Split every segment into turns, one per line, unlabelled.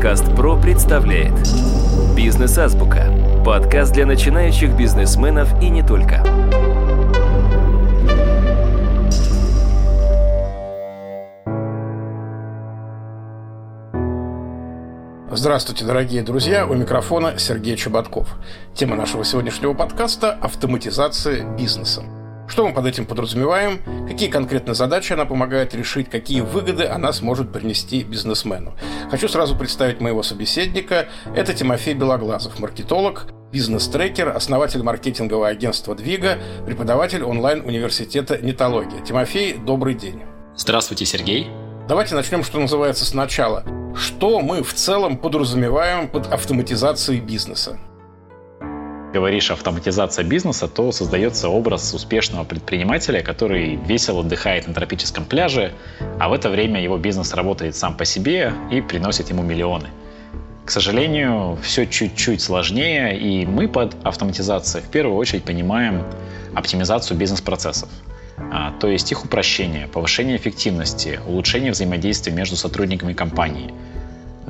Подкаст ПРО представляет Бизнес-азбука. Подкаст для начинающих бизнесменов и не только.
Здравствуйте, дорогие друзья! У микрофона Сергей Чеботков. Тема нашего сегодняшнего подкаста – автоматизация бизнеса. Что мы под этим подразумеваем? Какие конкретно задачи она помогает решить? Какие выгоды она сможет принести бизнесмену? Хочу сразу представить моего собеседника. Это Тимофей Белоглазов, маркетолог, бизнес-трекер, основатель маркетингового агентства «Двига», преподаватель онлайн-университета «Нетология». Тимофей, добрый день.
Здравствуйте, Сергей.
Давайте начнем, что называется, сначала. Что мы в целом подразумеваем под автоматизацией бизнеса?
Говоришь автоматизация бизнеса, то создается образ успешного предпринимателя, который весело отдыхает на тропическом пляже, а в это время его бизнес работает сам по себе и приносит ему миллионы. К сожалению, все чуть-чуть сложнее, и мы под автоматизацией в первую очередь понимаем оптимизацию бизнес-процессов, а, то есть их упрощение, повышение эффективности, улучшение взаимодействия между сотрудниками компании –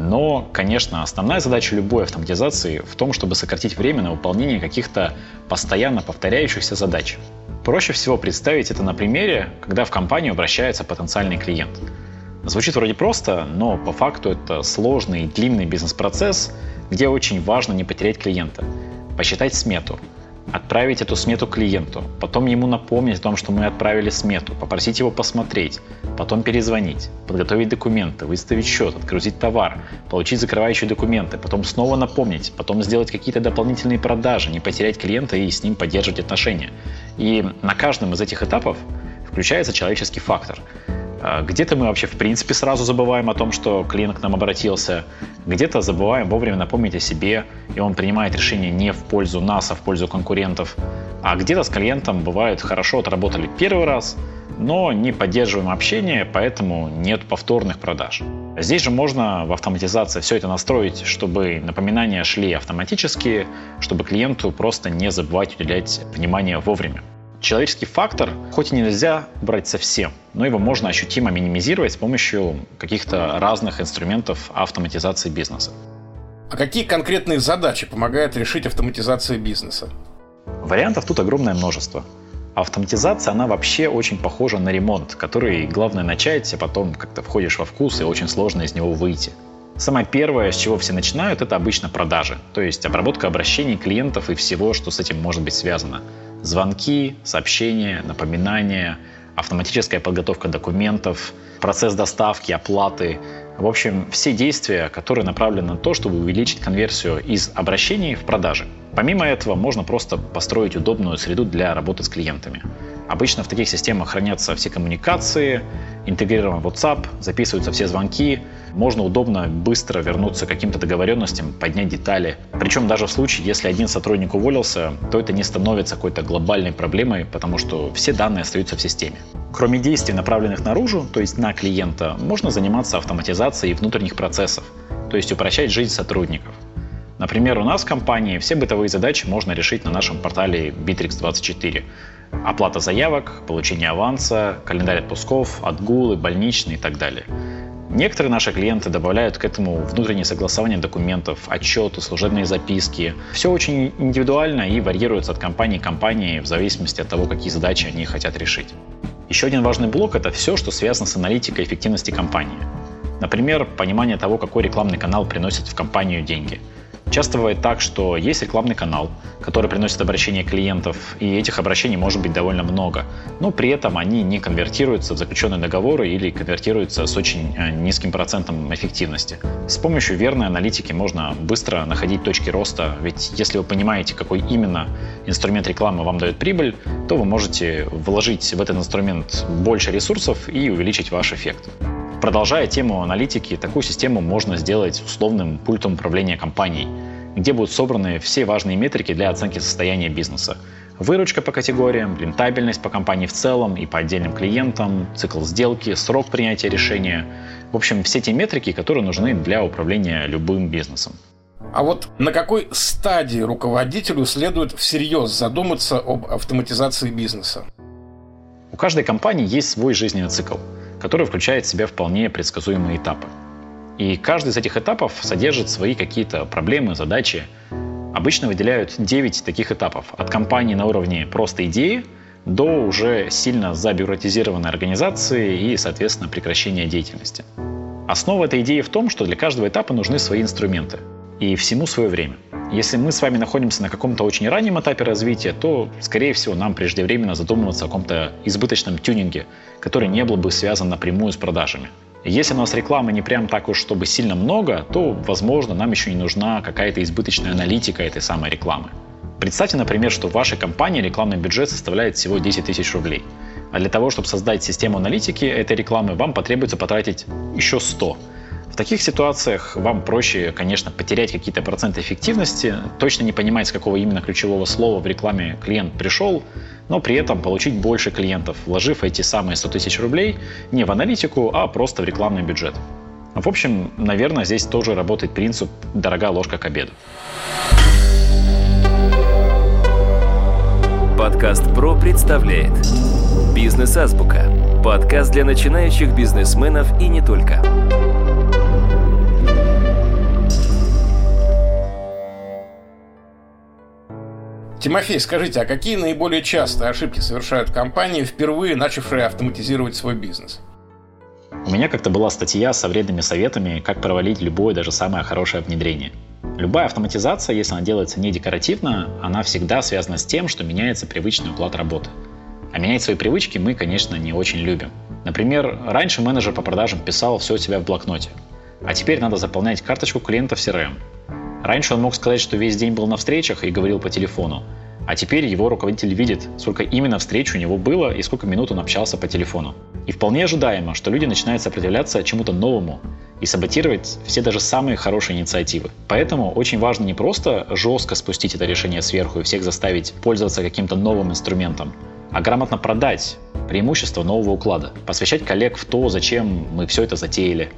но, конечно, основная задача любой автоматизации в том, чтобы сократить время на выполнение каких-то постоянно повторяющихся задач. Проще всего представить это на примере, когда в компанию обращается потенциальный клиент. Звучит вроде просто, но по факту это сложный и длинный бизнес-процесс, где очень важно не потерять клиента. Посчитать смету, отправить эту смету клиенту, потом ему напомнить о том, что мы отправили смету, попросить его посмотреть, потом перезвонить, подготовить документы, выставить счет, отгрузить товар, получить закрывающие документы, потом снова напомнить, потом сделать какие-то дополнительные продажи, не потерять клиента и с ним поддерживать отношения. И на каждом из этих этапов включается человеческий фактор – где-то мы вообще в принципе сразу забываем о том, что клиент к нам обратился. Где-то забываем вовремя напомнить о себе, и он принимает решение не в пользу нас, а в пользу конкурентов. А где-то с клиентом бывает хорошо отработали первый раз, но не поддерживаем общение, поэтому нет повторных продаж. Здесь же можно в автоматизации все это настроить, чтобы напоминания шли автоматически, чтобы клиенту просто не забывать уделять внимание вовремя. Человеческий фактор, хоть и нельзя брать совсем, но его можно ощутимо минимизировать с помощью каких-то разных инструментов автоматизации бизнеса.
А какие конкретные задачи помогает решить автоматизация бизнеса?
Вариантов тут огромное множество. Автоматизация, она вообще очень похожа на ремонт, который главное начать, а потом как-то входишь во вкус и очень сложно из него выйти. Самое первое, с чего все начинают, это обычно продажи, то есть обработка обращений клиентов и всего, что с этим может быть связано. Звонки, сообщения, напоминания, автоматическая подготовка документов, процесс доставки, оплаты. В общем, все действия, которые направлены на то, чтобы увеличить конверсию из обращений в продажи. Помимо этого, можно просто построить удобную среду для работы с клиентами. Обычно в таких системах хранятся все коммуникации, интегрирован WhatsApp, записываются все звонки, можно удобно быстро вернуться к каким-то договоренностям, поднять детали. Причем даже в случае, если один сотрудник уволился, то это не становится какой-то глобальной проблемой, потому что все данные остаются в системе. Кроме действий, направленных наружу, то есть на клиента, можно заниматься автоматизацией внутренних процессов, то есть упрощать жизнь сотрудников. Например, у нас в компании все бытовые задачи можно решить на нашем портале Bittrex24 оплата заявок, получение аванса, календарь отпусков, отгулы, больничные и так далее. Некоторые наши клиенты добавляют к этому внутреннее согласование документов, отчеты, служебные записки. Все очень индивидуально и варьируется от компании к компании в зависимости от того, какие задачи они хотят решить. Еще один важный блок – это все, что связано с аналитикой эффективности компании. Например, понимание того, какой рекламный канал приносит в компанию деньги – Часто бывает так, что есть рекламный канал, который приносит обращения клиентов, и этих обращений может быть довольно много, но при этом они не конвертируются в заключенные договоры или конвертируются с очень э, низким процентом эффективности. С помощью верной аналитики можно быстро находить точки роста, ведь если вы понимаете, какой именно инструмент рекламы вам дает прибыль, то вы можете вложить в этот инструмент больше ресурсов и увеличить ваш эффект. Продолжая тему аналитики, такую систему можно сделать условным пультом управления компанией, где будут собраны все важные метрики для оценки состояния бизнеса. Выручка по категориям, рентабельность по компании в целом и по отдельным клиентам, цикл сделки, срок принятия решения. В общем, все те метрики, которые нужны для управления любым бизнесом.
А вот на какой стадии руководителю следует всерьез задуматься об автоматизации бизнеса?
У каждой компании есть свой жизненный цикл – который включает в себя вполне предсказуемые этапы. И каждый из этих этапов содержит свои какие-то проблемы, задачи. Обычно выделяют 9 таких этапов. От компании на уровне просто идеи до уже сильно забюрократизированной организации и, соответственно, прекращения деятельности. Основа этой идеи в том, что для каждого этапа нужны свои инструменты. И всему свое время. Если мы с вами находимся на каком-то очень раннем этапе развития, то, скорее всего, нам преждевременно задумываться о каком-то избыточном тюнинге, который не был бы связан напрямую с продажами. Если у нас рекламы не прям так уж, чтобы сильно много, то, возможно, нам еще не нужна какая-то избыточная аналитика этой самой рекламы. Представьте, например, что в вашей компании рекламный бюджет составляет всего 10 тысяч рублей. А для того, чтобы создать систему аналитики этой рекламы, вам потребуется потратить еще 100. В таких ситуациях вам проще, конечно, потерять какие-то проценты эффективности, точно не понимать, с какого именно ключевого слова в рекламе клиент пришел, но при этом получить больше клиентов, вложив эти самые 100 тысяч рублей не в аналитику, а просто в рекламный бюджет. В общем, наверное, здесь тоже работает принцип «дорога ложка к обеду».
Подкаст «Про» представляет «Бизнес-азбука» – подкаст для начинающих бизнесменов и не только.
Тимофей, скажите, а какие наиболее частые ошибки совершают компании, впервые начавшие автоматизировать свой бизнес?
У меня как-то была статья со вредными советами, как провалить любое, даже самое хорошее внедрение. Любая автоматизация, если она делается не декоративно, она всегда связана с тем, что меняется привычный уклад работы. А менять свои привычки мы, конечно, не очень любим. Например, раньше менеджер по продажам писал все у себя в блокноте, а теперь надо заполнять карточку клиента в CRM, Раньше он мог сказать, что весь день был на встречах и говорил по телефону, а теперь его руководитель видит, сколько именно встреч у него было и сколько минут он общался по телефону. И вполне ожидаемо, что люди начинают сопротивляться чему-то новому и саботировать все даже самые хорошие инициативы. Поэтому очень важно не просто жестко спустить это решение сверху и всех заставить пользоваться каким-то новым инструментом, а грамотно продать преимущество нового уклада, посвящать коллег в то, зачем мы все это затеяли,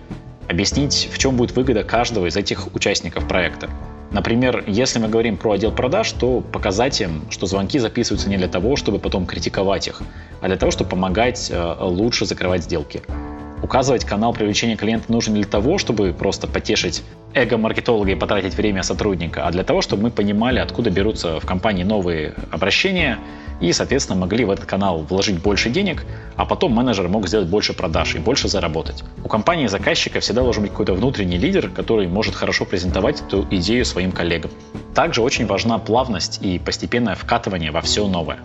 объяснить, в чем будет выгода каждого из этих участников проекта. Например, если мы говорим про отдел продаж, то показать им, что звонки записываются не для того, чтобы потом критиковать их, а для того, чтобы помогать э, лучше закрывать сделки. Указывать канал привлечения клиента нужен для того, чтобы просто потешить эго маркетолога и потратить время сотрудника, а для того, чтобы мы понимали, откуда берутся в компании новые обращения, и, соответственно, могли в этот канал вложить больше денег, а потом менеджер мог сделать больше продаж и больше заработать. У компании заказчика всегда должен быть какой-то внутренний лидер, который может хорошо презентовать эту идею своим коллегам. Также очень важна плавность и постепенное вкатывание во все новое.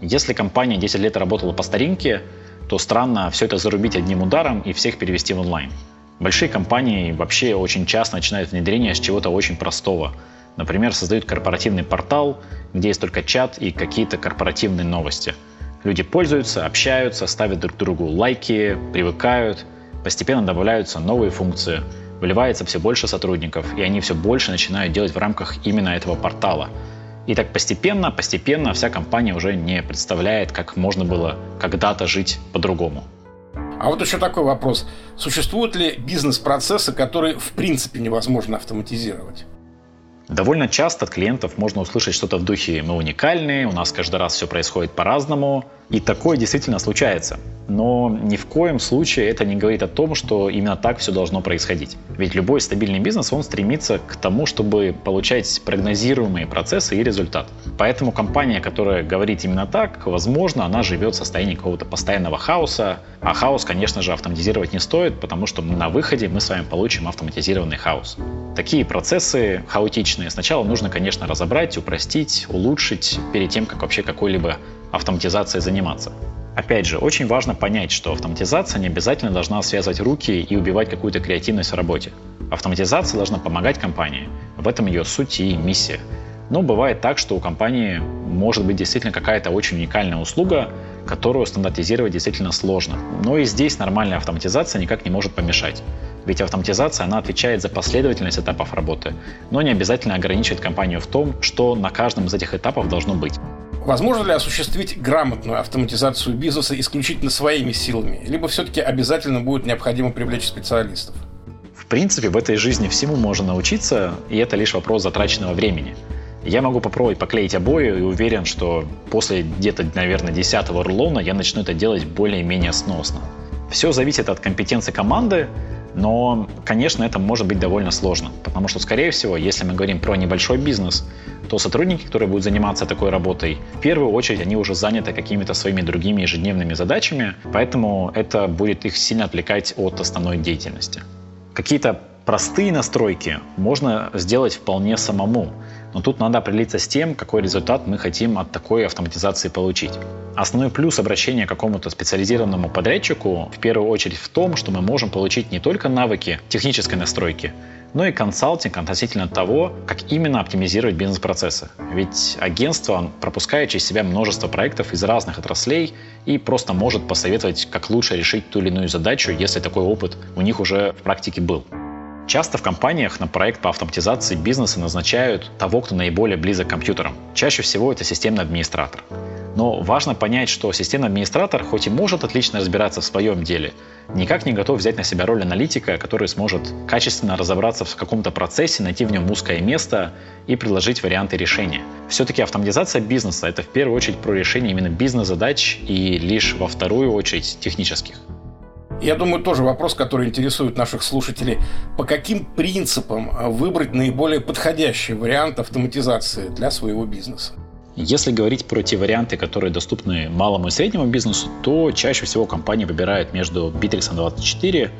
Если компания 10 лет работала по старинке, то странно все это зарубить одним ударом и всех перевести в онлайн. Большие компании вообще очень часто начинают внедрение с чего-то очень простого – Например, создают корпоративный портал, где есть только чат и какие-то корпоративные новости. Люди пользуются, общаются, ставят друг другу лайки, привыкают, постепенно добавляются новые функции, выливается все больше сотрудников, и они все больше начинают делать в рамках именно этого портала. И так постепенно, постепенно вся компания уже не представляет, как можно было когда-то жить по-другому.
А вот еще такой вопрос. Существуют ли бизнес-процессы, которые в принципе невозможно автоматизировать?
Довольно часто от клиентов можно услышать что-то в духе «мы уникальные», «у нас каждый раз все происходит по-разному», и такое действительно случается. Но ни в коем случае это не говорит о том, что именно так все должно происходить. Ведь любой стабильный бизнес, он стремится к тому, чтобы получать прогнозируемые процессы и результат. Поэтому компания, которая говорит именно так, возможно, она живет в состоянии какого-то постоянного хаоса. А хаос, конечно же, автоматизировать не стоит, потому что на выходе мы с вами получим автоматизированный хаос. Такие процессы хаотичные сначала нужно, конечно, разобрать, упростить, улучшить перед тем, как вообще какой-либо автоматизацией заниматься. Опять же, очень важно понять, что автоматизация не обязательно должна связывать руки и убивать какую-то креативность в работе. Автоматизация должна помогать компании. В этом ее суть и миссия. Но бывает так, что у компании может быть действительно какая-то очень уникальная услуга, которую стандартизировать действительно сложно. Но и здесь нормальная автоматизация никак не может помешать. Ведь автоматизация, она отвечает за последовательность этапов работы, но не обязательно ограничивает компанию в том, что на каждом из этих этапов должно быть.
Возможно ли осуществить грамотную автоматизацию бизнеса исключительно своими силами? Либо все-таки обязательно будет необходимо привлечь специалистов?
В принципе, в этой жизни всему можно научиться, и это лишь вопрос затраченного времени. Я могу попробовать поклеить обои и уверен, что после где-то, наверное, десятого рулона я начну это делать более-менее сносно. Все зависит от компетенции команды, Но, конечно, это может быть довольно сложно, потому что, скорее всего, если мы говорим про небольшой бизнес, то сотрудники, которые будут заниматься такой работой, в первую очередь они уже заняты какими-то своими другими ежедневными задачами, поэтому это будет их сильно отвлекать от основной деятельности. Какие-то простые настройки можно сделать вполне самому, но тут надо определиться с тем, какой результат мы хотим от такой автоматизации получить. Основной плюс обращения к какому-то специализированному подрядчику в первую очередь в том, что мы можем получить не только навыки технической настройки, но и консалтинг относительно того, как именно оптимизировать бизнес-процессы. Ведь агентство пропускает через себя множество проектов из разных отраслей и просто может посоветовать, как лучше решить ту или иную задачу, если такой опыт у них уже в практике был. Часто в компаниях на проект по автоматизации бизнеса назначают того, кто наиболее близок к компьютерам. Чаще всего это системный администратор. Но важно понять, что системный администратор хоть и может отлично разбираться в своем деле, никак не готов взять на себя роль аналитика, который сможет качественно разобраться в каком-то процессе, найти в нем узкое место и предложить варианты решения. Все-таки автоматизация бизнеса — это в первую очередь про решение именно бизнес-задач и лишь во вторую очередь технических.
Я думаю, тоже вопрос, который интересует наших слушателей. По каким принципам выбрать наиболее подходящий вариант автоматизации для своего бизнеса?
Если говорить про те варианты, которые доступны малому и среднему бизнесу, то чаще всего компания выбирает между Bittrex 24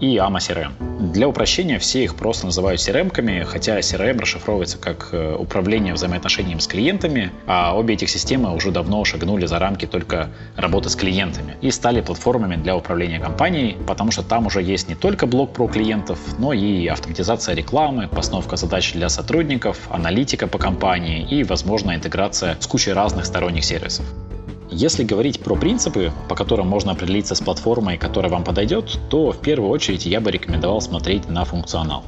и AMA CRM. Для упрощения все их просто называют CRM-ками, хотя CRM расшифровывается как э, управление взаимоотношениями с клиентами, а обе этих системы уже давно шагнули за рамки только работы с клиентами и стали платформами для управления компанией, потому что там уже есть не только блок про клиентов, но и автоматизация рекламы, постановка задач для сотрудников, аналитика по компании и, возможно, интеграция с кучей разных сторонних сервисов. Если говорить про принципы, по которым можно определиться с платформой, которая вам подойдет, то в первую очередь я бы рекомендовал смотреть на функционал.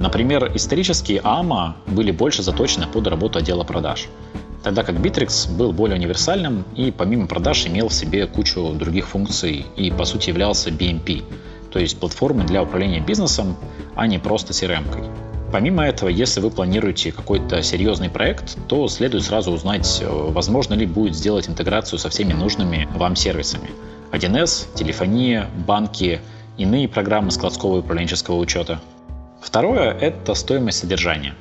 Например, исторические AMA были больше заточены под работу отдела продаж, тогда как Bittrex был более универсальным и помимо продаж имел в себе кучу других функций и по сути являлся BMP, то есть платформой для управления бизнесом, а не просто CRM-кой. Помимо этого, если вы планируете какой-то серьезный проект, то следует сразу узнать, э, возможно ли будет сделать интеграцию со всеми нужными вам сервисами. 1С, телефония, банки, иные программы складского и управленческого учета. Второе – это стоимость содержания.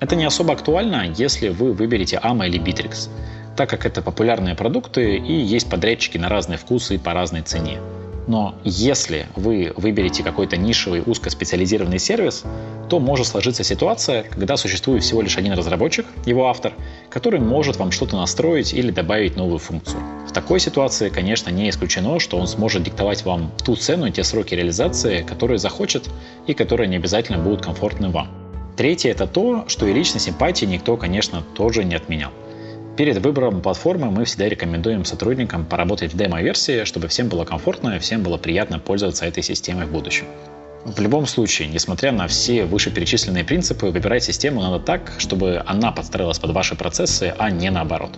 Это не особо актуально, если вы выберете AMA или Bittrex, так как это популярные продукты и есть подрядчики на разные вкусы и по разной цене. Но если вы выберете какой-то нишевый узкоспециализированный сервис, то может сложиться ситуация, когда существует всего лишь один разработчик, его автор, который может вам что-то настроить или добавить новую функцию. В такой ситуации, конечно, не исключено, что он сможет диктовать вам ту цену и те сроки реализации, которые захочет и которые не обязательно будут комфортны вам. Третье – это то, что и личной симпатии никто, конечно, тоже не отменял. Перед выбором платформы мы всегда рекомендуем сотрудникам поработать в демо-версии, чтобы всем было комфортно и всем было приятно пользоваться этой системой в будущем. В любом случае, несмотря на все вышеперечисленные принципы, выбирать систему надо так, чтобы она подстраивалась под ваши процессы, а не наоборот.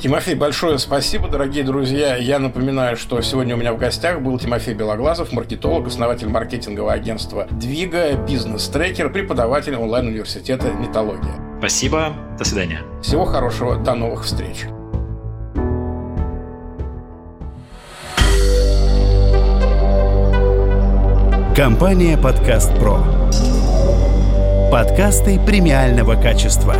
Тимофей, большое спасибо, дорогие друзья. Я напоминаю, что сегодня у меня в гостях был Тимофей Белоглазов, маркетолог, основатель маркетингового агентства «Двига», бизнес-трекер, преподаватель онлайн-университета «Металлогия».
Спасибо, до свидания.
Всего хорошего, до новых встреч.
Компания «Подкаст Про». Подкасты премиального качества.